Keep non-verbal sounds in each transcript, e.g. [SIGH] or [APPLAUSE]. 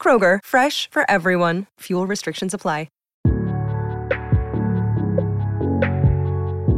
Kroger, fresh for everyone. Fuel restrictions apply.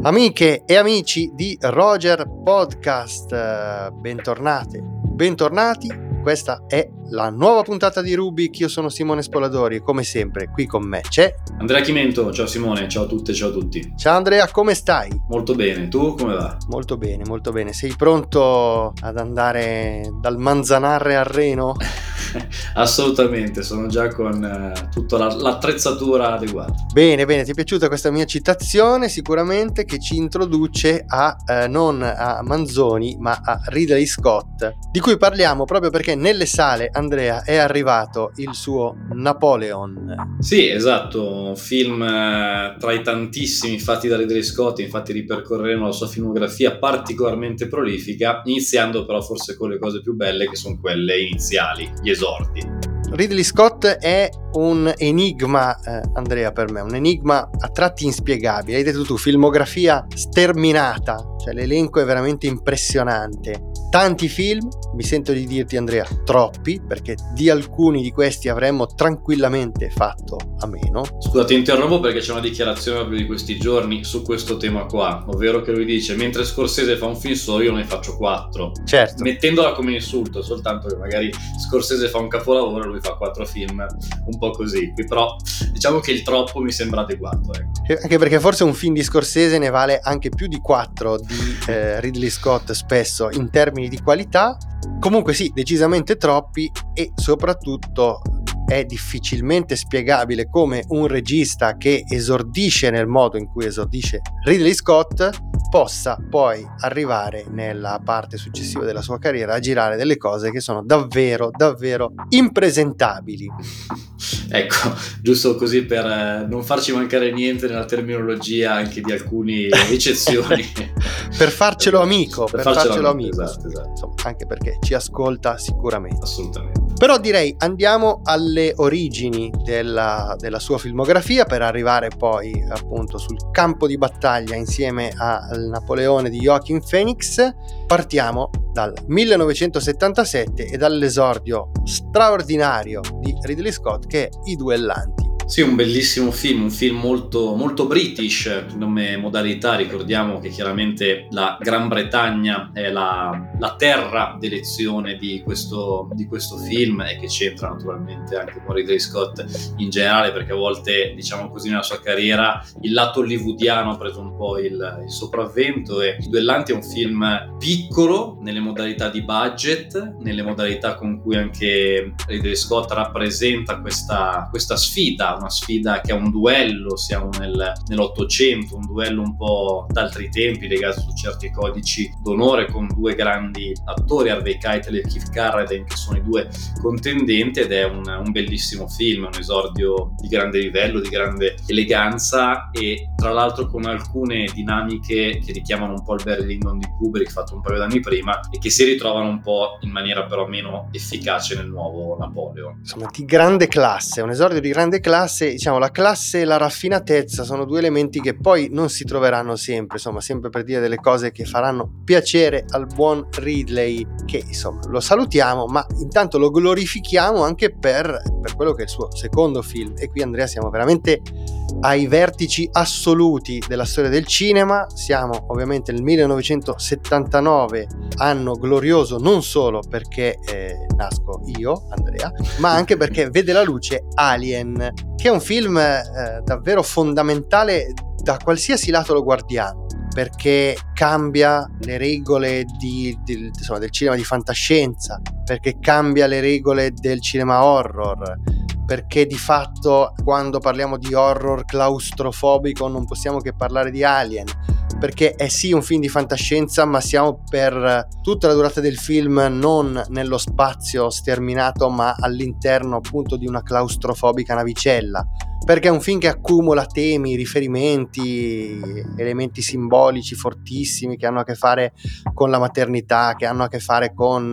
Amiche e amici di Roger Podcast, eh, bentornate, bentornati. Questa è la nuova puntata di Rubik. Io sono Simone Spoladori e come sempre qui con me c'è Andrea Chimento. Ciao Simone, ciao a tutte, ciao a tutti. Ciao Andrea, come stai? Molto bene, tu come va? Molto bene, molto bene. Sei pronto ad andare dal Manzanarre al Reno? [LAUGHS] Assolutamente, sono già con uh, tutta la, l'attrezzatura adeguata. Bene, bene, ti è piaciuta questa mia citazione? Sicuramente che ci introduce a eh, non a Manzoni, ma a Ridley Scott, di cui parliamo proprio perché nelle sale Andrea è arrivato il suo Napoleon. Sì, esatto, un film eh, tra i tantissimi fatti da Ridley Scott, infatti ripercorreremo la sua filmografia particolarmente prolifica, iniziando però forse con le cose più belle che sono quelle iniziali, gli esordi. Ridley Scott è un enigma, eh, Andrea, per me, un enigma a tratti inspiegabile. Hai detto tu, filmografia sterminata, cioè l'elenco è veramente impressionante. Tanti film, mi sento di dirti Andrea, troppi, perché di alcuni di questi avremmo tranquillamente fatto a meno. Scusa, ti interrompo perché c'è una dichiarazione proprio di questi giorni su questo tema qua, ovvero che lui dice, mentre Scorsese fa un film solo io ne faccio quattro. Certo. Mettendola come insulto, soltanto che magari Scorsese fa un capolavoro e lui fa quattro film un po' così. Qui però diciamo che il troppo mi sembra adeguato. Ecco. Anche perché forse un film di Scorsese ne vale anche più di quattro di eh, Ridley Scott spesso in termini di qualità. Comunque sì, decisamente troppi e soprattutto è difficilmente spiegabile come un regista che esordisce nel modo in cui esordisce Ridley Scott possa poi arrivare nella parte successiva della sua carriera a girare delle cose che sono davvero, davvero impresentabili. Ecco, giusto così per eh, non farci mancare niente nella terminologia anche di alcune eccezioni. [LAUGHS] per farcelo amico, per, per farcelo, farcelo amico, amico. Esatto, esatto. Insomma, anche perché ci ascolta sicuramente. Assolutamente. Però direi andiamo alle origini della, della, sua filmografia per arrivare poi appunto sul campo di battaglia insieme al Napoleone di Joachim Phoenix. Partiamo dal 1977 e dall'esordio straordinario di Ridley Scott che è I Duellanti. Sì, un bellissimo film, un film molto, molto british come modalità. Ricordiamo che chiaramente la Gran Bretagna è la, la terra d'elezione di questo, di questo, film e che c'entra naturalmente anche con Ridley Scott in generale, perché a volte, diciamo così, nella sua carriera il lato hollywoodiano ha preso un po' il, il sopravvento. E I Duellanti è un film piccolo nelle modalità di budget, nelle modalità con cui anche Ridley Scott rappresenta questa, questa sfida una sfida che è un duello, siamo nel, nell'Ottocento, un duello un po' d'altri tempi legato su certi codici d'onore con due grandi attori, Harvey Keitel e Keith Carradine, che sono i due contendenti ed è un, un bellissimo film, un esordio di grande livello, di grande eleganza e tra l'altro con alcune dinamiche che richiamano un po' il Barry di Kubrick fatto un paio d'anni prima e che si ritrovano un po' in maniera però meno efficace nel nuovo Napoleon. Insomma, di grande classe, un esordio di grande classe classe, diciamo, la classe e la raffinatezza sono due elementi che poi non si troveranno sempre, insomma, sempre per dire delle cose che faranno piacere al buon Ridley, che insomma lo salutiamo, ma intanto lo glorifichiamo anche per, per quello che è il suo secondo film. E qui Andrea siamo veramente ai vertici assoluti della storia del cinema. Siamo ovviamente nel 1979, anno glorioso non solo perché eh, nasco io, Andrea, ma anche perché vede la luce Alien, che è un film eh, davvero fondamentale da qualsiasi lato lo guardiamo perché cambia le regole di, di, insomma, del cinema di fantascienza, perché cambia le regole del cinema horror, perché di fatto quando parliamo di horror claustrofobico non possiamo che parlare di Alien, perché è sì un film di fantascienza, ma siamo per tutta la durata del film non nello spazio sterminato, ma all'interno appunto di una claustrofobica navicella. Perché è un film che accumula temi, riferimenti, elementi simbolici fortissimi che hanno a che fare con la maternità, che hanno a che fare con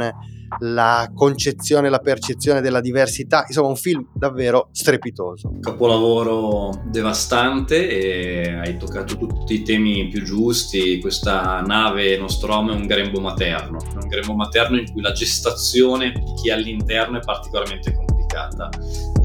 la concezione, la percezione della diversità, insomma un film davvero strepitoso. Capolavoro devastante hai toccato tutti i temi più giusti, questa nave Nostromo è un grembo materno, un grembo materno in cui la gestazione di chi è all'interno è particolarmente complicata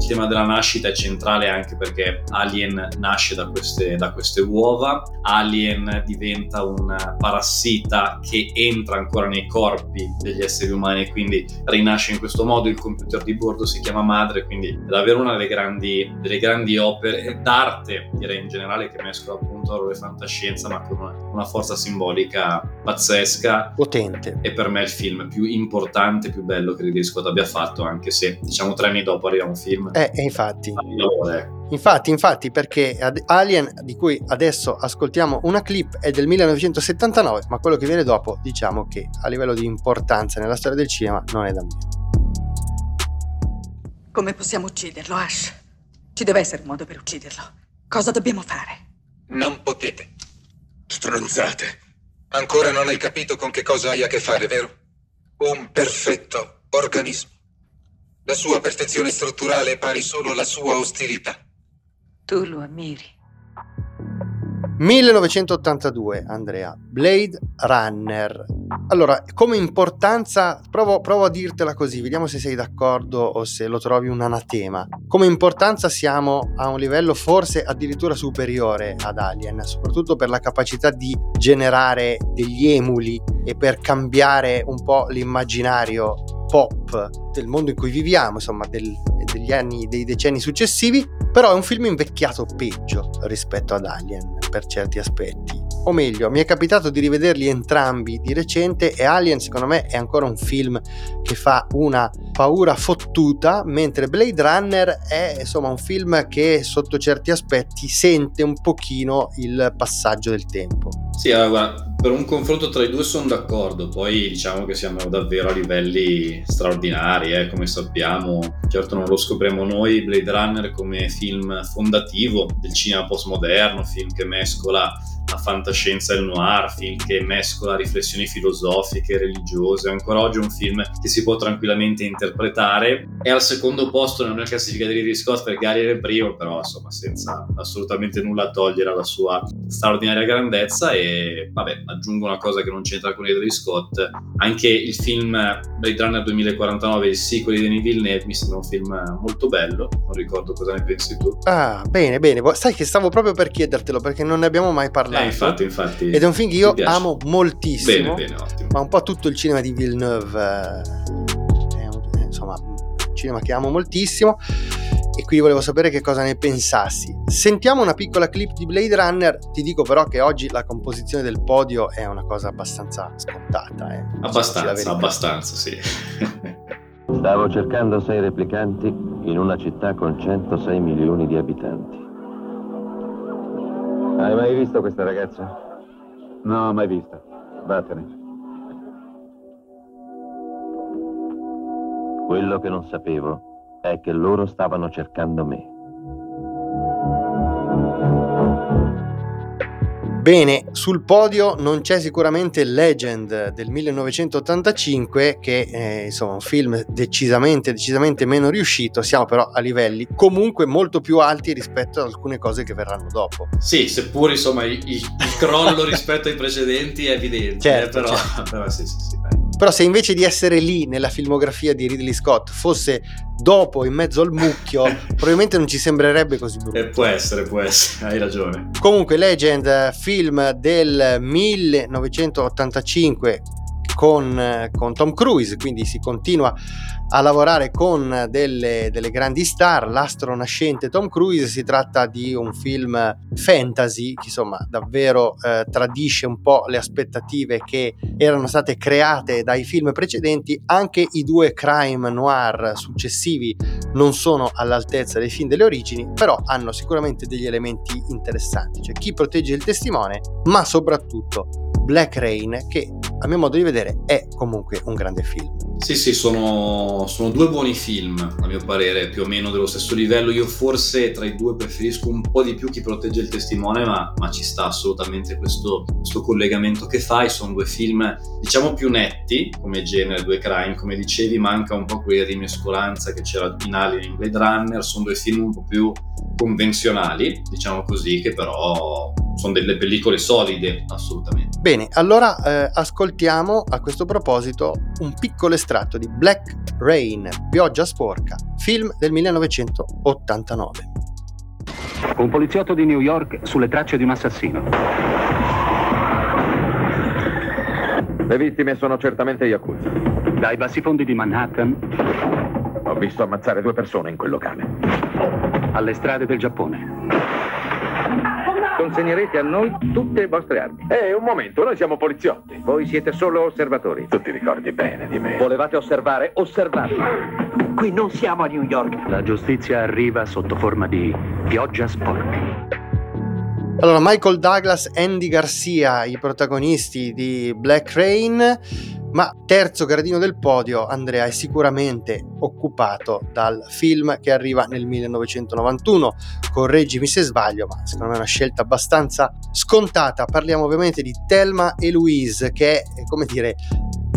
il tema della nascita è centrale anche perché Alien nasce da queste, da queste uova, Alien diventa un parassita che entra ancora nei corpi degli esseri umani e quindi rinasce in questo modo, il computer di bordo si chiama madre, quindi è davvero una delle grandi, delle grandi opere d'arte, direi in generale, che mescola appunto horror e fantascienza, ma con una, una forza simbolica pazzesca. Potente. E per me è il film più importante, più bello che Ridley Scott abbia fatto, anche se diciamo tre anni dopo arriva un film eh, infatti. Infatti, infatti, perché Alien, di cui adesso ascoltiamo una clip, è del 1979, ma quello che viene dopo, diciamo che a livello di importanza nella storia del cinema non è da meno. Come possiamo ucciderlo, Ash? Ci deve essere un modo per ucciderlo. Cosa dobbiamo fare? Non potete. Stronzate. Ancora non hai capito con che cosa hai a che fare, vero? Un perfetto organismo. La sua perfezione strutturale è pari solo alla sua ostilità. Tu lo ammiri. 1982, Andrea, Blade Runner. Allora, come importanza, provo, provo, a dirtela così, vediamo se sei d'accordo o se lo trovi un anatema. Come importanza siamo a un livello forse addirittura superiore ad Alien, soprattutto per la capacità di generare degli emuli e per cambiare un po' l'immaginario pop del mondo in cui viviamo, insomma, del, degli anni, dei decenni successivi, però è un film invecchiato peggio rispetto ad Alien per certi aspetti. O meglio, mi è capitato di rivederli entrambi di recente e Alien secondo me è ancora un film che fa una paura fottuta, mentre Blade Runner è insomma un film che sotto certi aspetti sente un pochino il passaggio del tempo. Sì, allora, per un confronto tra i due sono d'accordo, poi diciamo che siamo davvero a livelli straordinari, eh, come sappiamo. Certo non lo scopriamo noi, Blade Runner come film fondativo del cinema postmoderno, film che mescola la fantascienza e il noir, film che mescola riflessioni filosofiche, religiose, ancora oggi è un film che si può tranquillamente interpretare. È al secondo posto nella classifica di Ridley Scott perché Ari era il primo, però insomma senza assolutamente nulla togliere alla sua straordinaria grandezza. E vabbè, aggiungo una cosa che non c'entra con Ridley Scott, anche il film Blade Runner 2049, il sequel di Denis Villeneuve, mi sembra un film molto bello, non ricordo cosa ne pensi tu. Ah, bene, bene, sai che stavo proprio per chiedertelo perché non ne abbiamo mai parlato. eh, infatti, infatti. Ed è un film che io amo moltissimo. Bene, bene, ottimo. Ma un po' tutto il cinema di Villeneuve eh, è un, insomma, un cinema che amo moltissimo. E quindi volevo sapere che cosa ne pensassi. Sentiamo una piccola clip di Blade Runner. Ti dico però che oggi la composizione del podio è una cosa abbastanza scontata. Eh. Abbastanza, abbastanza, sì. Stavo cercando sei replicanti in una città con 106 milioni di abitanti. Hai mai visto questa ragazza? No, mai vista. Vattene. Quello che non sapevo è che loro stavano cercando me. Bene, sul podio non c'è sicuramente Legend del 1985 che è insomma un film decisamente, decisamente meno riuscito, siamo però a livelli comunque molto più alti rispetto ad alcune cose che verranno dopo. Sì, seppur insomma il, il crollo [LAUGHS] rispetto ai precedenti è evidente, certo, eh, però, certo. però sì, sì, sì. Dai. Però se invece di essere lì nella filmografia di Ridley Scott fosse dopo in mezzo al mucchio, [LAUGHS] probabilmente non ci sembrerebbe così brutto. Eh, può essere, può essere, [LAUGHS] hai ragione. Comunque Legend, film del 1985 con, eh, con Tom Cruise, quindi si continua a lavorare con delle, delle, grandi star, l'astro nascente Tom Cruise, si tratta di un film fantasy che insomma davvero eh, tradisce un po' le aspettative che erano state create dai film precedenti, anche i due crime noir successivi non sono all'altezza dei film delle origini, però hanno sicuramente degli elementi interessanti, cioè chi protegge il testimone, ma soprattutto Black Rain che a mio modo di vedere è comunque un grande film. Sì, sì, sono, sono, due buoni film, a mio parere, più o meno dello stesso livello. Io forse tra i due preferisco un po' di più chi protegge il testimone, ma, ma ci sta assolutamente questo, questo, collegamento che fai. Sono due film, diciamo, più netti come genere, due crime, come dicevi, manca un po' quella rimescolanza che c'era in Alien in Blade Runner. Sono due film un po' più convenzionali, diciamo così, che però sono delle pellicole solide, assolutamente. Bene, allora eh, ascoltiamo a questo proposito un piccolo estratto di Black Rain, Pioggia sporca, film del 1989. Un poliziotto di New York sulle tracce di un assassino. Le vittime sono certamente Yakuza. Dai bassi fondi di Manhattan. Ho visto ammazzare due persone in quel locale. Alle strade del Giappone consegnerete a noi tutte le vostre armi. Eh, un momento, noi siamo poliziotti. Voi siete solo osservatori. Tu ti ricordi bene di me. Volevate osservare? Osservate. Qui non siamo a New York. La giustizia arriva sotto forma di pioggia sporca. Allora, Michael Douglas, Andy Garcia, i protagonisti di Black Rain, ma terzo gradino del podio, Andrea, è sicuramente occupato dal film che arriva nel 1991. Correggimi se sbaglio, ma secondo me è una scelta abbastanza scontata. Parliamo ovviamente di Thelma e Louise, che è, come dire,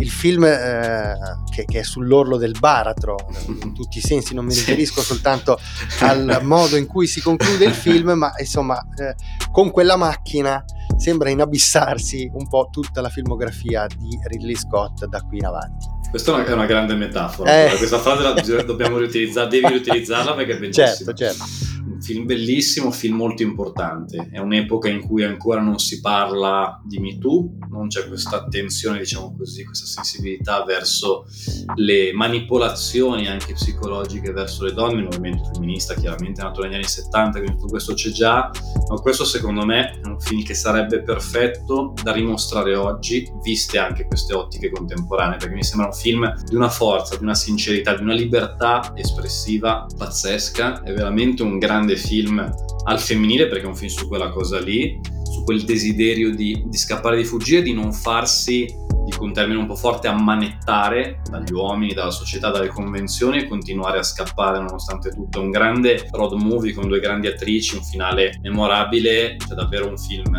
il film eh, che, che, è sull'orlo del baratro in tutti i sensi, non mi [LAUGHS] riferisco soltanto [LAUGHS] al modo in cui si conclude il film, ma insomma eh, con quella macchina sembra inabissarsi un po' tutta la filmografia di Ridley Scott da qui in avanti. Questa è una grande metafora, eh. questa frase la dobbiamo riutilizzare, devi riutilizzarla perché è [LAUGHS] bellissima. Certo, certo film bellissimo, film molto importante. È un'epoca in cui ancora non si parla di Me Too, non c'è questa attenzione, diciamo così, questa sensibilità verso le manipolazioni anche psicologiche verso le donne. Il movimento femminista chiaramente è nato negli anni 70, quindi tutto questo c'è già, ma questo secondo me è un film che sarebbe perfetto da rimostrare oggi, viste anche queste ottiche contemporanee, perché mi sembra un film di una forza, di una sincerità, di una libertà espressiva pazzesca, è veramente un grande film al femminile perché è un film su quella cosa lì, su quel desiderio di, di scappare, di fuggire, di non farsi, dico un termine un po' forte, ammanettare dagli uomini, dalla società, dalle convenzioni e continuare a scappare nonostante tutto. Un grande road movie con due grandi attrici, un finale memorabile, cioè davvero un film...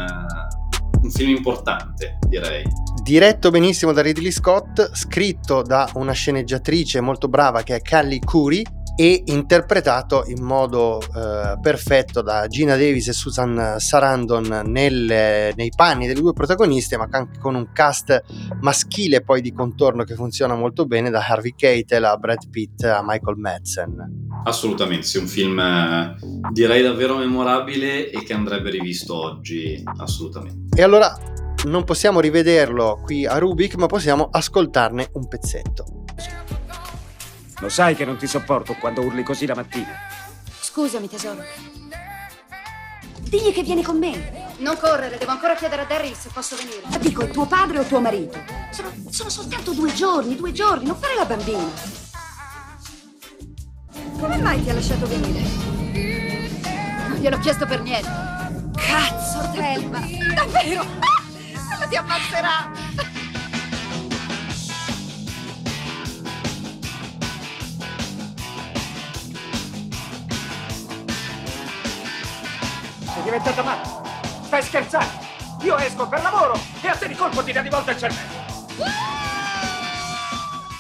un film importante, direi. Diretto benissimo da Ridley Scott, scritto da una sceneggiatrice molto brava che è Callie Curry, e interpretato in modo eh, perfetto da Gina Davis e Susan Sarandon nel, nei panni delle due protagoniste, ma anche con un cast maschile poi di contorno che funziona molto bene, da Harvey Keitel a Brad Pitt a Michael Madsen. Assolutamente, sì, un film eh, direi davvero memorabile e che andrebbe rivisto oggi, assolutamente. E allora non possiamo rivederlo qui a Rubik, ma possiamo ascoltarne un pezzetto. Lo sai che non ti sopporto quando urli così la mattina. Scusami, tesoro. Digli che vieni con me. Non correre, devo ancora chiedere a Daryl se posso venire. Dico, tuo padre o tuo marito? Sono, sono soltanto due giorni, due giorni, non fare la bambina. Come mai ti ha lasciato venire? Non gliel'ho chiesto per niente. Cazzo, Thelma! Davvero? Quello ti ammazzerà! Diventata matta? Stai scherzando? Io esco per lavoro e a te di colpo ti dà di volta il cervello.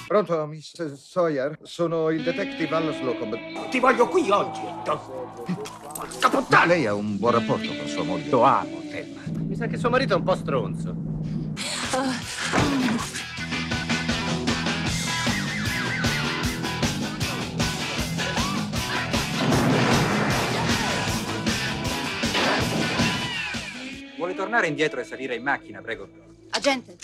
Pronto, Miss Sawyer? Sono il detective Allo Slocum. Ti voglio qui oggi, Porca puttana! Lei ha un buon rapporto con sua moglie. Lo amo, Thelma. Mi sa che suo marito è un po' stronzo. Tornare indietro e salire in macchina, prego? Agente,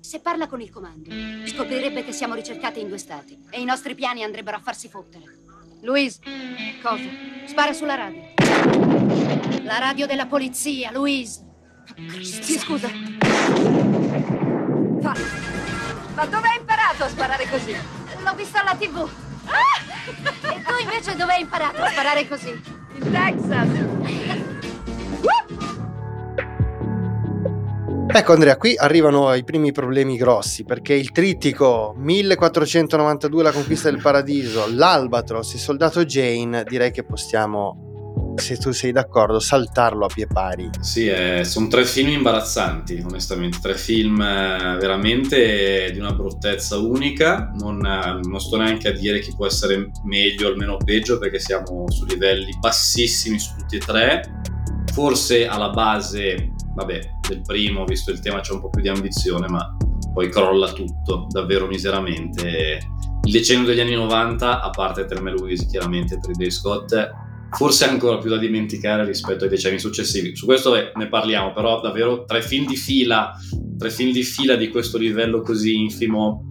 Se parla con il comando, scoprirebbe che siamo ricercati in due stati e i nostri piani andrebbero a farsi fottere. Louise, cosa? Spara sulla radio. La radio della polizia, Louise. Sì, scusa. Fa. Ma dove hai imparato a sparare così? L'ho visto alla TV. Ah! E tu invece dove hai imparato a sparare così? In Texas. Ecco Andrea, qui arrivano i primi problemi grossi perché il trittico 1492 la conquista del paradiso, l'Albatros, il soldato Jane, direi che possiamo, se tu sei d'accordo, saltarlo a pie pari. Sì, eh, sono tre film imbarazzanti, onestamente, tre film eh, veramente di una bruttezza unica, non, eh, non sto neanche a dire chi può essere meglio o almeno peggio perché siamo su livelli bassissimi su tutti e tre, forse alla base vabbè, del primo, visto il tema c'è un po' più di ambizione, ma poi crolla tutto davvero miseramente. Il decennio degli anni 90, a parte Thelma Louise, chiaramente Ridley Scott, forse ancora più da dimenticare rispetto ai decenni successivi. Su questo ne parliamo, però davvero tre film di fila, tre film di fila di questo livello così infimo,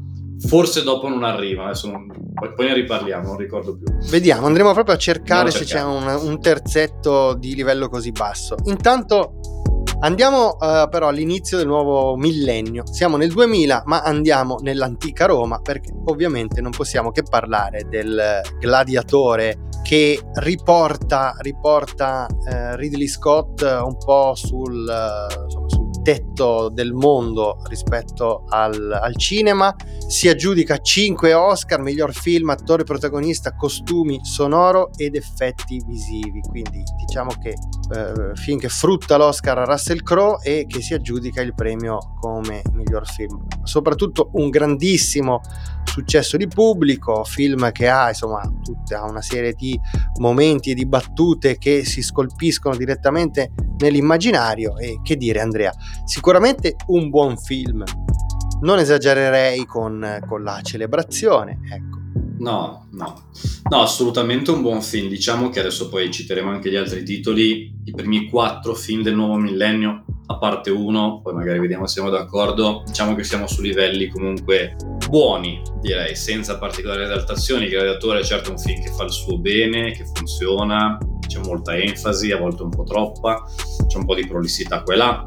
forse dopo non arriva, adesso non, poi, ne riparliamo, non ricordo più. Vediamo, andremo proprio a cercare se c'è un, un terzetto di livello così basso. Intanto Andiamo uh, però all'inizio del nuovo millennio. Siamo nel 2000, ma andiamo nell'antica Roma perché ovviamente non possiamo che parlare del gladiatore che riporta, riporta uh, Ridley Scott un po' sul, uh, insomma, sul tetto del mondo rispetto al, al, cinema. Si aggiudica 5 Oscar, miglior film, attore protagonista, costumi, sonoro ed effetti visivi. Quindi diciamo che eh, film che frutta l'Oscar a Russell Crowe e che si aggiudica il premio come miglior film. Soprattutto un grandissimo successo di pubblico, film che ha insomma tutta una serie di momenti e di battute che si scolpiscono direttamente nell'immaginario e che dire Andrea, sicuramente un buon film, non esagererei con, con la celebrazione, ecco. No, no, no, assolutamente un buon film. Diciamo che adesso poi citeremo anche gli altri titoli. I primi quattro film del nuovo millennio, a parte uno, poi magari vediamo se siamo d'accordo. Diciamo che siamo su livelli comunque buoni, direi, senza particolari esaltazioni. Gladiatore è certo un film che fa il suo bene, che funziona, c'è molta enfasi, a volte un po' troppa, c'è un po' di prolissità qua e là,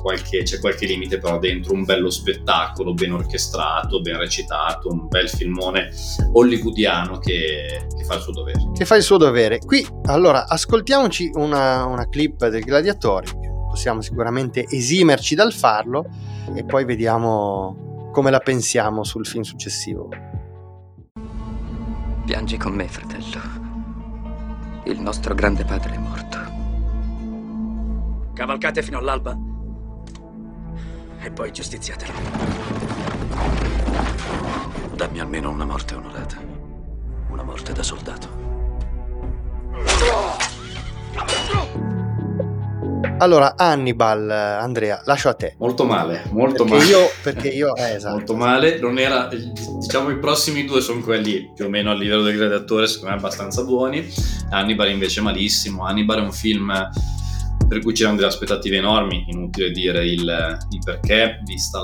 qualche, c'è qualche limite però dentro un bello spettacolo, ben orchestrato, ben recitato, un bel filmone hollywoodiano che, che fa il suo dovere. Che fa il suo dovere. Qui, allora, ascoltiamoci una, una clip del Gladiatore, possiamo sicuramente esimerci dal farlo e poi vediamo come la pensiamo sul film successivo. Piangi con me, fratello. Il nostro grande padre è morto. Cavalcate fino all'alba e poi giustiziatelo. Dammi almeno una morte onorata. Una morte da soldato. Allora, Hannibal, Andrea, lascio a te. Molto male, molto perché male. Io, perché io, eh, esatto. Molto male, non era, diciamo i prossimi due sono quelli più o meno a livello del gladiatore, secondo me abbastanza buoni. Hannibal invece malissimo. Hannibal è un film per cui c'erano delle aspettative enormi, inutile dire il, il perché, vista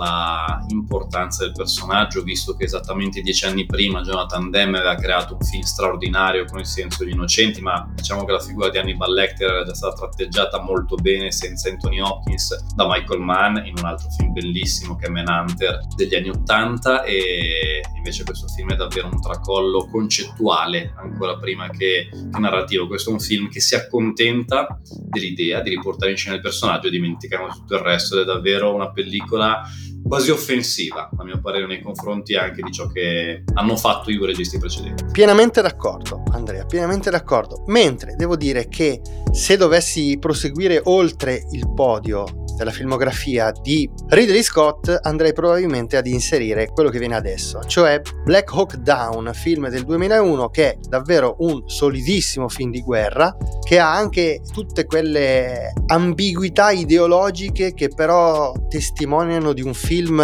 l'importanza del personaggio, visto che esattamente dieci anni prima Jonathan Demme aveva creato un film straordinario con il senso degli innocenti, ma diciamo che la figura di Hannibal Lecter era già stata tratteggiata molto bene senza Anthony Hopkins da Michael Mann in un altro film bellissimo che è Manhunter degli anni Ottanta e invece questo film è davvero un tracollo concettuale ancora prima che, narrativo. Questo è un film che si accontenta dell'idea di riportare in scena il personaggio e dimenticano tutto il resto ed è davvero una pellicola quasi offensiva, a mio parere, nei confronti anche di ciò che hanno fatto i due registi precedenti. Pienamente d'accordo, Andrea, pienamente d'accordo. Mentre devo dire che se dovessi proseguire oltre il podio della filmografia di Ridley Scott, andrei probabilmente ad inserire quello che viene adesso, cioè Black Hawk Down, film del 2001 che è davvero un solidissimo film di guerra, che ha anche tutte quelle ambiguità ideologiche che però testimoniano di un film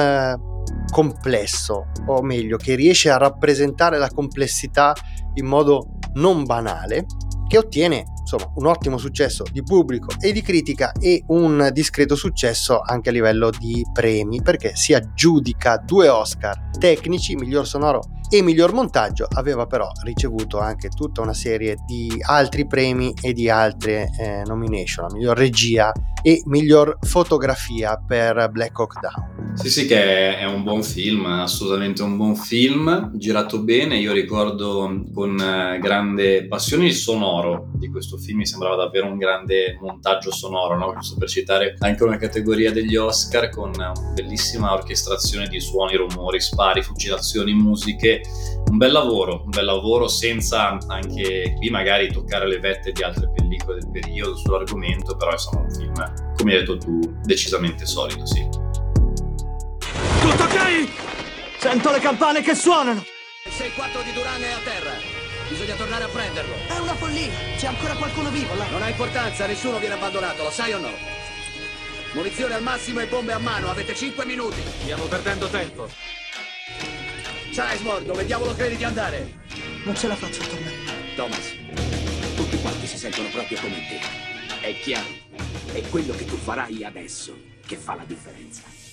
complesso, o meglio, che riesce a rappresentare la complessità in modo non banale, che ottiene insomma un ottimo successo di pubblico e di critica e un discreto successo anche a livello di premi perché si aggiudica due Oscar tecnici, miglior sonoro e miglior montaggio, aveva però ricevuto anche tutta una serie di altri premi e di altre eh, nomination, miglior regia e miglior fotografia per Black Hawk Down. Sì, sì, che è un buon film, assolutamente un buon film, girato bene. Io ricordo con eh, grande passione il sonoro di questo film, mi sembrava davvero un grande montaggio sonoro, no? giusto per citare anche una categoria degli Oscar con una bellissima orchestrazione di suoni, rumori, spari, fucilazioni, musiche. Un bel lavoro, un bel lavoro senza anche qui magari toccare le vette di altre pellicole del periodo sull'argomento, però insomma un film, come hai detto tu, decisamente solido, sì. Tutto ok? Sento le campane che suonano! Il 6-4 di Duran è a terra. Bisogna tornare a prenderlo. È una follia! C'è ancora qualcuno vivo là! Non ha importanza, nessuno viene abbandonato, lo sai o no? Munizione al massimo e bombe a mano, avete 5 minuti. Stiamo perdendo tempo. Sizemore, dove diavolo credi di andare? Non ce la faccio a tornare. Thomas, tutti quanti si sentono proprio come te. È chiaro. È quello che tu farai adesso che fa la differenza.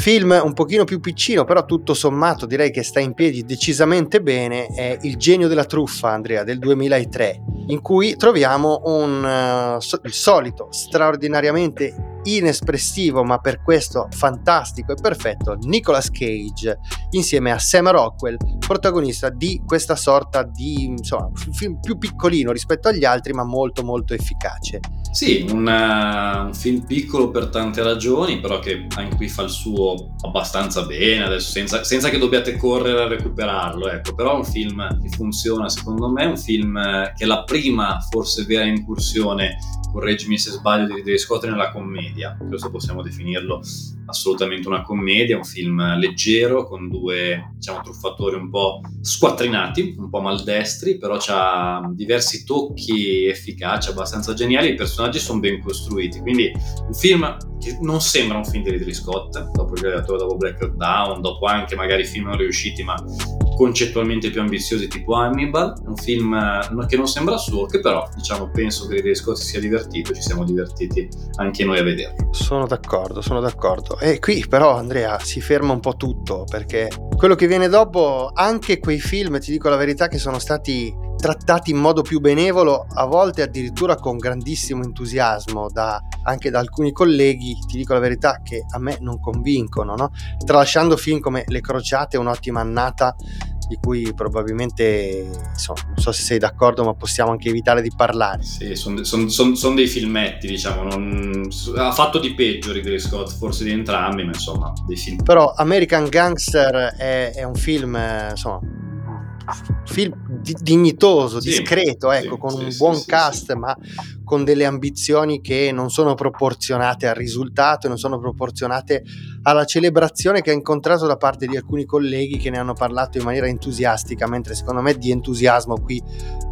Film un pochino più piccino, però tutto sommato direi che sta in piedi decisamente bene, è Il genio della truffa, Andrea, del 2003, in cui troviamo un, uh, il solito straordinariamente inespressivo ma per questo fantastico e perfetto Nicolas Cage insieme a Sam Rockwell protagonista di questa sorta di insomma film più piccolino rispetto agli altri ma molto molto efficace sì una, un film piccolo per tante ragioni però che anche qui fa il suo abbastanza bene adesso senza, senza che dobbiate correre a recuperarlo ecco. Però è un film che funziona secondo me un film che è la prima forse vera incursione correggimi se sbaglio di Ridley Scott nella commedia. Questo possiamo definirlo assolutamente una commedia un film leggero con due diciamo truffatori un po' squattrinati un po' maldestri però ha diversi tocchi efficaci abbastanza geniali i personaggi sono ben costruiti. Quindi un film che non sembra un film di Ridley Scott dopo il gladiatore dopo Black Down dopo anche magari film non riusciti ma concettualmente più ambiziosi tipo Hannibal, un film eh, che non sembra suo, che però diciamo penso che Ridley Scott si sia divertito, ci siamo divertiti anche noi a vederlo. Sono d'accordo, sono d'accordo. E qui però Andrea si ferma un po' tutto perché quello che viene dopo, anche quei film, ti dico la verità, che sono stati trattati in modo più benevolo, a volte addirittura con grandissimo entusiasmo da, anche da alcuni colleghi, ti dico la verità che a me non convincono, no? tralasciando film come Le Crociate, un'ottima annata di cui probabilmente insomma, non so se sei d'accordo ma possiamo anche evitare di parlare. Sì, sono son, son, son dei filmetti diciamo non... ha fatto di peggio Ridley Scott forse di entrambi ma insomma dei film. Però American Gangster è, è un film insomma film di- dignitoso, sì, discreto, ecco, sì, con sì, un buon cast, ma con delle ambizioni che non sono proporzionate al risultato non sono proporzionate alla celebrazione che ha incontrato da parte di alcuni colleghi che ne hanno parlato in maniera entusiastica, mentre secondo me di entusiasmo qui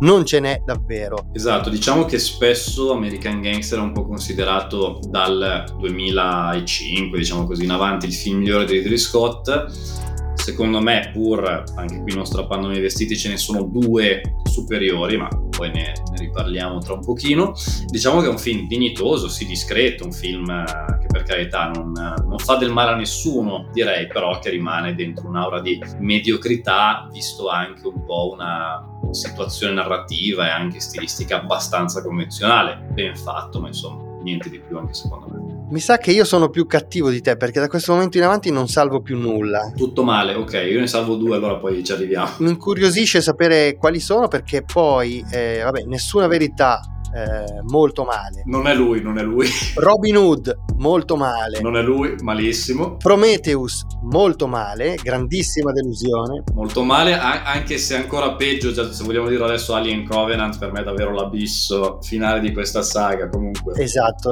non ce n'è davvero. Esatto, diciamo che spesso American Gangster è un po' considerato dal 2005, diciamo così, in avanti il film migliore di Ridley Scott secondo me, pur anche qui non strappando i vestiti, ce ne sono due superiori, ma poi ne, ne, riparliamo tra un pochino. Diciamo che è un film dignitoso, sì, discreto, un film che per carità non, non fa del male a nessuno, direi, però che rimane dentro un'aura di mediocrità, visto anche un po' una situazione narrativa e anche stilistica abbastanza convenzionale. Ben fatto, ma insomma, niente di più anche secondo me. Mi sa che io sono più cattivo di te perché da questo momento in avanti non salvo più nulla. Tutto male, ok, io ne salvo due, allora poi ci arriviamo. Mi incuriosisce sapere quali sono perché poi, eh, vabbè, nessuna verità eh, molto male. Non è lui, non è lui. Robin Hood, molto male. Non è lui, malissimo. Prometheus, molto male, grandissima delusione. Molto male, anche se ancora peggio, se vogliamo dire adesso Alien Covenant, per me è davvero l'abisso finale di questa saga comunque. Esatto,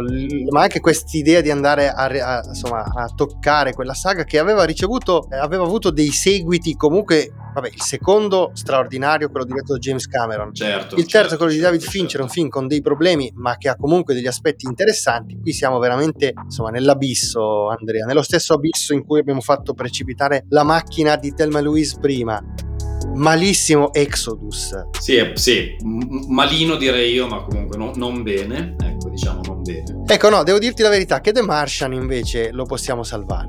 ma anche quest'idea di andare a, a, insomma, a toccare quella saga che aveva ricevuto, aveva avuto dei seguiti comunque vabbè, il secondo straordinario, quello diretto da James Cameron. Certo, il terzo, certo, quello di David certo, Fincher, certo. un film con dei problemi, ma che ha comunque degli aspetti interessanti. Qui siamo veramente, insomma, nell'abisso, Andrea, nello stesso abisso in cui abbiamo fatto precipitare la macchina di Thelma Louise prima. malissimo Exodus. Sì, sì, malino direi io, ma comunque no, non bene, ecco diciamo non bene. Ecco no, devo dirti la verità che The Martian invece lo possiamo salvare.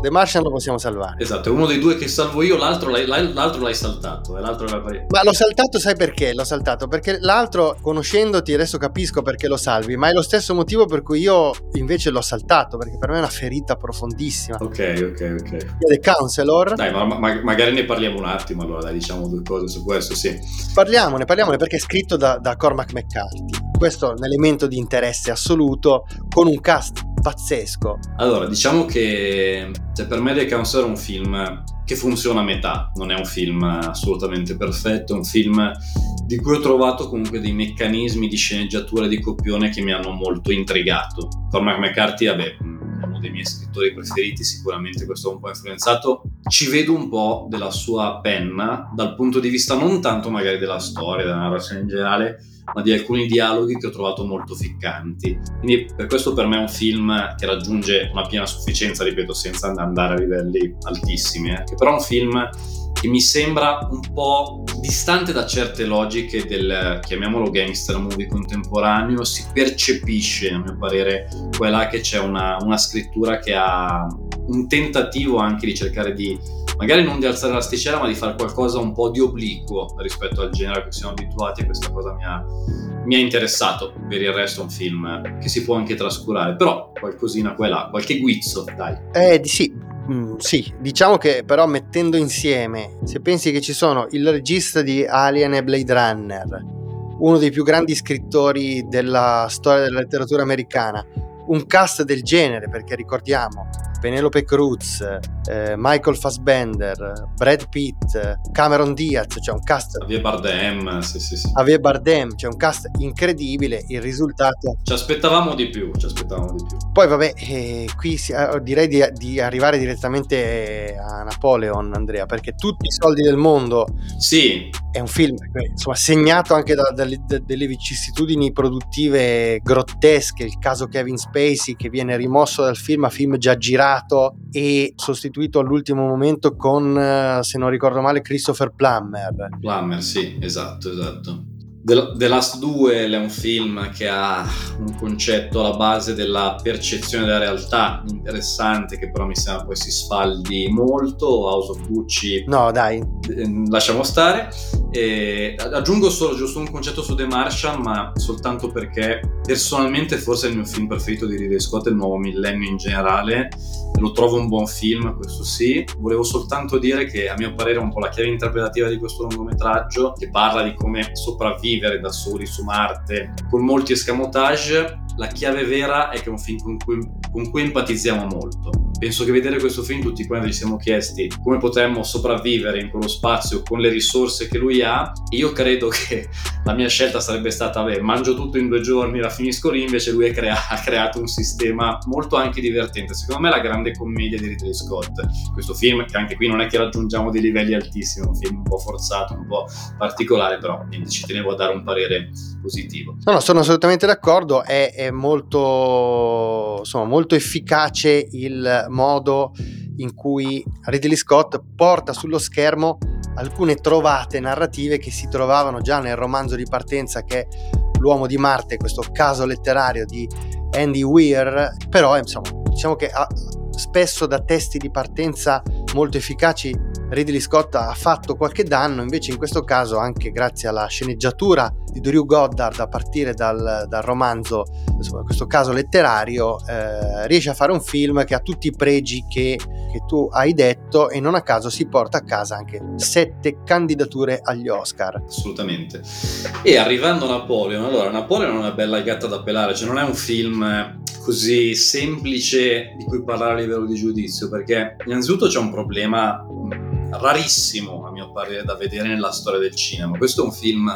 The Martian lo possiamo salvare. Esatto, è uno dei due che salvo io, l'altro l'hai, l'altro l'hai saltato. L'altro l'hai... Ma l'ho saltato, sai perché? L'ho saltato perché l'altro, conoscendoti, adesso capisco perché lo salvi, ma è lo stesso motivo per cui io invece l'ho saltato, perché per me è una ferita profondissima. Ok, ok, ok. The Counselor. Dai, ma, ma, magari ne parliamo un attimo, allora dai, diciamo due cose su questo, sì. Parliamone, parliamone perché è scritto da, da Cormac McCarthy. Questo è un elemento di interesse assoluto con un cast pazzesco. Allora, diciamo che cioè, per me The Counselor è un film che funziona a metà, non è un film assolutamente perfetto, è un film di cui ho trovato comunque dei meccanismi di sceneggiatura e di copione che mi hanno molto intrigato. Cormac McCarthy, vabbè, uno dei miei scrittori preferiti, sicuramente questo ha un po' influenzato. Ci vedo un po' della sua penna dal punto di vista non tanto magari della storia, della narrazione in generale, ma di alcuni dialoghi che ho trovato molto ficcanti. Quindi per questo per me è un film che raggiunge una piena sufficienza, ripeto, senza andare a livelli altissimi, eh. che però è un film che mi sembra un po' distante da certe logiche del, chiamiamolo gangster movie contemporaneo, si percepisce, a mio parere, quella che c'è una, una scrittura che ha un tentativo anche di cercare di magari non di alzare l'asticella, ma di fare qualcosa un po' di obliquo rispetto al genere a cui siamo abituati e questa cosa mi ha, mi ha interessato. Per il resto è un film che si può anche trascurare, però qualcosina qua e là, qualche guizzo, dai. Eh, sì, mm, sì, diciamo che però mettendo insieme, se pensi che ci sono il regista di Alien e Blade Runner, uno dei più grandi scrittori della storia della letteratura americana, un cast del genere, perché ricordiamo Penelope Cruz, eh, Michael Fassbender, Brad Pitt, Cameron Diaz, cioè un cast... Javier Bardem, sì sì sì. Javier Bardem, c'è cioè un cast incredibile, il risultato... Ci aspettavamo di più, ci aspettavamo di più. Poi vabbè, eh, qui si, eh, direi di, di, arrivare direttamente a Napoleon, Andrea, perché tutti i soldi del mondo... Sì. È un film insomma, segnato anche da, da, da, delle vicissitudini produttive grottesche, il caso Kevin Spacey che viene rimosso dal film a film già girato e sostituito all'ultimo momento con, eh, se non ricordo male, Christopher Plummer. Plummer, sì, esatto, esatto. The Last Duel è un film che ha un concetto alla base della percezione della realtà interessante che però mi sembra poi si sfaldi molto. House of Gucci no dai. ehm, lasciamo stare. E aggiungo solo giusto un concetto su The Martian ma soltanto perché personalmente forse è il mio film preferito di Ridley Scott il nuovo millennio in generale. Lo trovo un buon film questo sì. Volevo soltanto dire che a mio parere è un po' la chiave interpretativa di questo lungometraggio che parla di come sopravvivere vivere da soli su Marte con molti escamotage, la chiave vera è che è un film con cui, con cui empatizziamo molto. Penso che vedere questo film tutti quanti ci siamo chiesti come potremmo sopravvivere in quello spazio con le risorse che lui ha. Io credo [LAUGHS] che la mia scelta sarebbe stata, beh, mangio tutto in due giorni, la finisco lì, invece lui crea- [LAUGHS] ha creato un sistema molto anche divertente. Secondo me la grande commedia di Ridley Scott. Questo film, che anche qui non è che raggiungiamo dei livelli altissimi, è un film un po' forzato, un po' particolare, però niente, ci tenevo a dare un parere positivo. No, no, sono assolutamente d'accordo, è, è molto, insomma, molto efficace il modo in cui Ridley Scott porta sullo schermo alcune trovate narrative che si trovavano già nel romanzo di partenza che è L'uomo di Marte, questo caso letterario di Andy Weir, però insomma diciamo che ha, spesso da testi di partenza molto efficaci Ridley Scott ha fatto qualche danno, invece in questo caso anche grazie alla sceneggiatura di Drew Goddard a partire dal, dal romanzo, insomma, questo caso letterario, eh, riesce a fare un film che ha tutti i pregi che, che, tu hai detto e non a caso si porta a casa anche sette candidature agli Oscar. Assolutamente. E arrivando a Napoleon, allora Napoleon è una bella gatta da pelare, cioè non è un film così semplice di cui parlare a livello di giudizio, perché innanzitutto c'è un problema rarissimo a mio parere da vedere nella storia del cinema. Questo è un film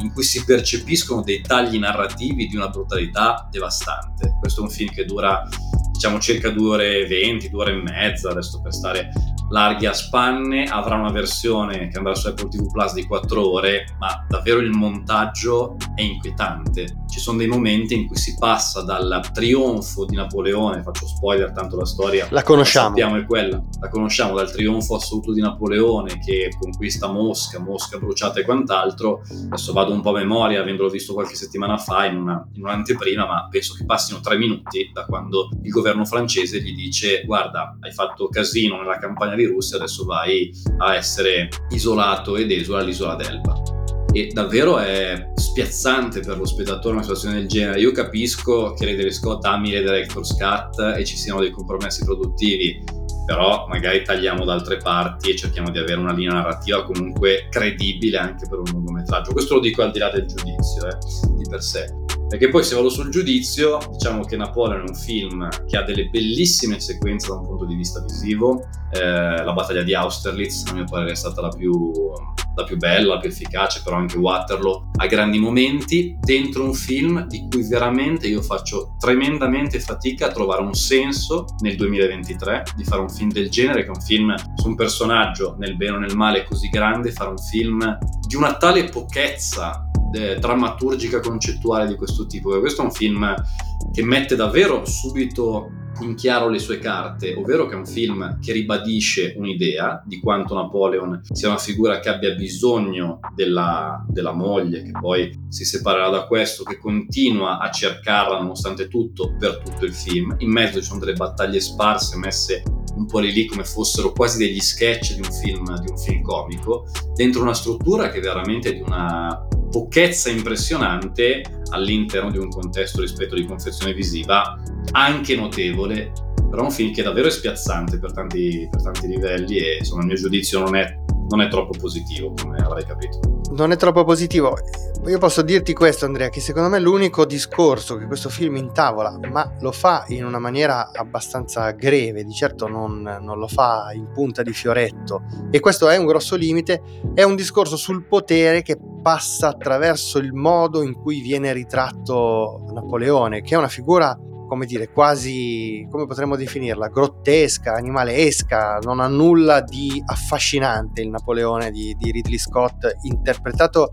in cui si percepiscono dei tagli narrativi di una brutalità devastante. Questo è un film che dura diciamo circa due ore e venti, due ore e mezza, adesso per stare larghi a spanne, avrà una versione che andrà su Apple TV Plus di 4 ore, ma davvero il montaggio è inquietante. Ci sono dei momenti in cui si passa dal trionfo di Napoleone, faccio spoiler, tanto la storia la conosciamo. La sappiamo è quella, la conosciamo dal trionfo assoluto di Napoleone che conquista Mosca, Mosca bruciata e quant'altro. Adesso vado un po' a memoria, avendolo visto qualche settimana fa in, una, in un'anteprima, ma penso che passino tre minuti da quando il governo francese gli dice guarda, hai fatto casino nella campagna di Russia, adesso vai a essere isolato ed esula all'isola d'Elba. E davvero è spiazzante per lo spettatore una situazione del genere. Io capisco che Ridley Scott ami le director's cut e ci siano dei compromessi produttivi, però magari tagliamo da altre parti e cerchiamo di avere una linea narrativa comunque credibile anche per un lungometraggio. Questo lo dico al di là del giudizio eh, di per sé. Perché poi se vado sul giudizio, diciamo che Napoleon è un film che ha delle bellissime sequenze da un punto di vista visivo. Eh, la battaglia di Austerlitz, a mio parere, è stata la più, la più bella, la più efficace, però anche Waterloo ha grandi momenti dentro un film di cui veramente io faccio tremendamente fatica a trovare un senso nel 2023 di fare un film del genere, che è un film su un personaggio nel bene o nel male così grande, fare un film di una tale pochezza eh, drammaturgica concettuale di questo tipo. Questo è un film che mette davvero subito in chiaro le sue carte, ovvero che è un film che ribadisce un'idea di quanto Napoleon sia una figura che abbia bisogno della, della moglie, che poi si separerà da questo, che continua a cercarla nonostante tutto per tutto il film. In mezzo ci sono delle battaglie sparse messe un po' lì lì come fossero quasi degli sketch di un film, di un film comico, dentro una struttura che veramente di una pochezza impressionante all'interno di un contesto rispetto di confezione visiva anche notevole, però un film che davvero è spiazzante per tanti, per tanti livelli e insomma il mio giudizio non è, non è troppo positivo come avrai capito. Non è troppo positivo. Io posso dirti questo Andrea, che secondo me l'unico discorso che questo film intavola, ma lo fa in una maniera abbastanza greve, di certo non, non lo fa in punta di fioretto, e questo è un grosso limite, è un discorso sul potere che passa attraverso il modo in cui viene ritratto Napoleone, che è una figura come dire, quasi, come potremmo definirla, grottesca, animalesca, non ha nulla di affascinante il Napoleone di, di Ridley Scott, interpretato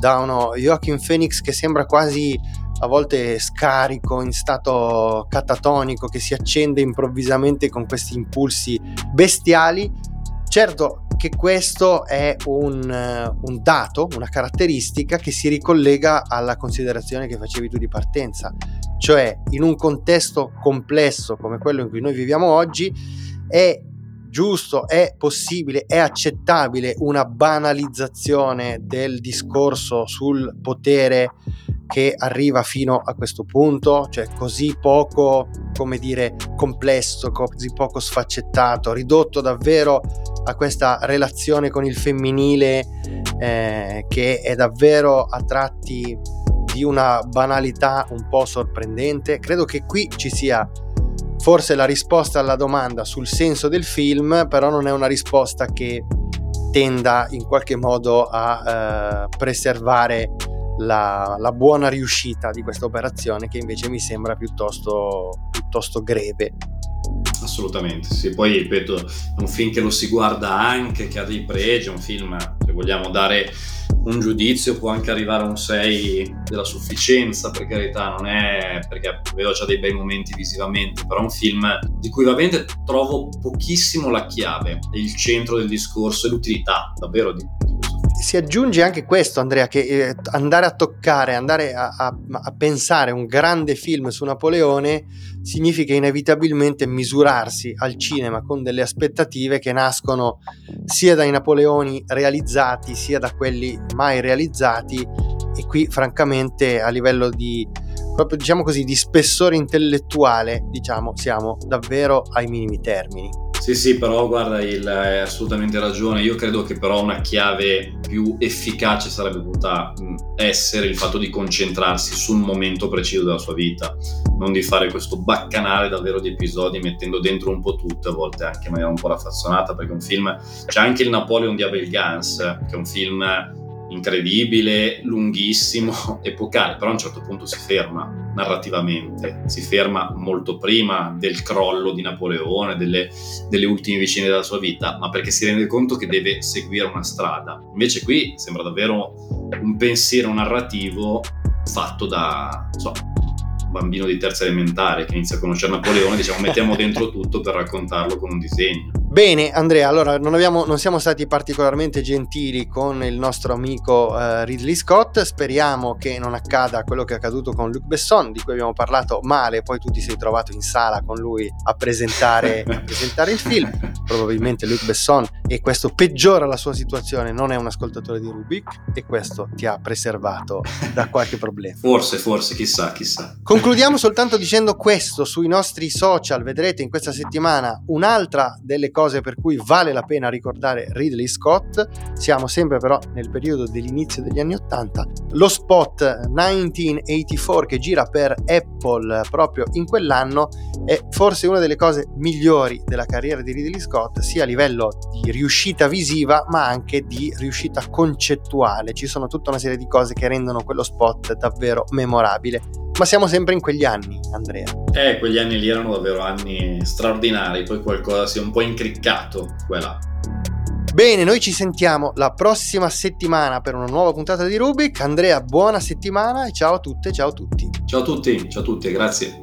da uno Joachim Phoenix che sembra quasi a volte scarico, in stato catatonico, che si accende improvvisamente con questi impulsi bestiali. Certo, che questo è un, un, dato, una caratteristica che si ricollega alla considerazione che facevi tu di partenza, cioè in un contesto complesso come quello in cui noi viviamo oggi è giusto, è possibile, è accettabile una banalizzazione del discorso sul potere che arriva fino a questo punto, cioè così poco, come dire, complesso, così poco sfaccettato, ridotto davvero a questa relazione con il femminile eh, che è davvero a tratti di una banalità un po' sorprendente. Credo che qui ci sia forse la risposta alla domanda sul senso del film, però non è una risposta che tenda in qualche modo a eh, preservare la, la, buona riuscita di questa operazione che invece mi sembra piuttosto, piuttosto greve. Assolutamente, sì. Poi ripeto, è un film che lo si guarda anche, che ha dei pregi, è un film, se vogliamo dare un giudizio, può anche arrivare a un 6 della sufficienza, per carità, non è perché vedo già dei bei momenti visivamente, però è un film di cui veramente trovo pochissimo la chiave, il centro del discorso e l'utilità davvero di, di si aggiunge anche questo, Andrea, che eh, andare a toccare, andare a, a, a, pensare un grande film su Napoleone significa inevitabilmente misurarsi al cinema con delle aspettative che nascono sia dai Napoleoni realizzati sia da quelli mai realizzati e qui francamente a livello di proprio diciamo così di spessore intellettuale diciamo siamo davvero ai minimi termini. Sì, sì, però guarda, il, hai assolutamente ragione. Io credo che però una chiave più efficace sarebbe potuta essere il fatto di concentrarsi sul momento preciso della sua vita, non di fare questo baccanale davvero di episodi mettendo dentro un po' tutto, a volte anche in maniera un po' raffazzonata, perché un film c'è anche il Napoleon di Abel Gans, che è un film incredibile, lunghissimo, [LAUGHS] epocale, però a un certo punto si ferma narrativamente, si ferma molto prima del crollo di Napoleone, delle, delle ultime vicine della sua vita, ma perché si rende conto che deve seguire una strada. Invece qui sembra davvero un pensiero narrativo fatto da so, bambino di terza elementare che inizia a conoscere Napoleone, diciamo mettiamo [LAUGHS] dentro tutto per raccontarlo con un disegno. Bene, Andrea, allora non, abbiamo, non, siamo stati particolarmente gentili con il nostro amico uh, Ridley Scott. Speriamo che non accada quello che è accaduto con Luc Besson, di cui abbiamo parlato male. Poi tu ti sei trovato in sala con lui a presentare, a [LAUGHS] presentare il film. Probabilmente Luc Besson, e questo peggiora la sua situazione, non è un ascoltatore di Rubik, e questo ti ha preservato da [LAUGHS] qualche problema. Forse, forse, chissà, chissà. Concludiamo soltanto dicendo questo sui nostri social. Vedrete in questa settimana un'altra delle cose per cui vale la pena ricordare Ridley Scott. Siamo sempre però nel periodo dell'inizio degli anni 80. Lo spot 1984 che gira per Apple proprio in quell'anno è forse una delle cose migliori della carriera di Ridley Scott, sia a livello di riuscita visiva ma anche di riuscita concettuale. Ci sono tutta una serie di cose che rendono quello spot davvero memorabile. Ma siamo sempre in quegli anni, Andrea. Eh, quegli anni lì erano davvero anni straordinari, poi qualcosa si è un po' incriccato qua là. Bene, noi ci sentiamo la prossima settimana per una nuova puntata di Rubik. Andrea, buona settimana e ciao a tutte, ciao a tutti. Ciao a tutti, ciao a tutti, grazie.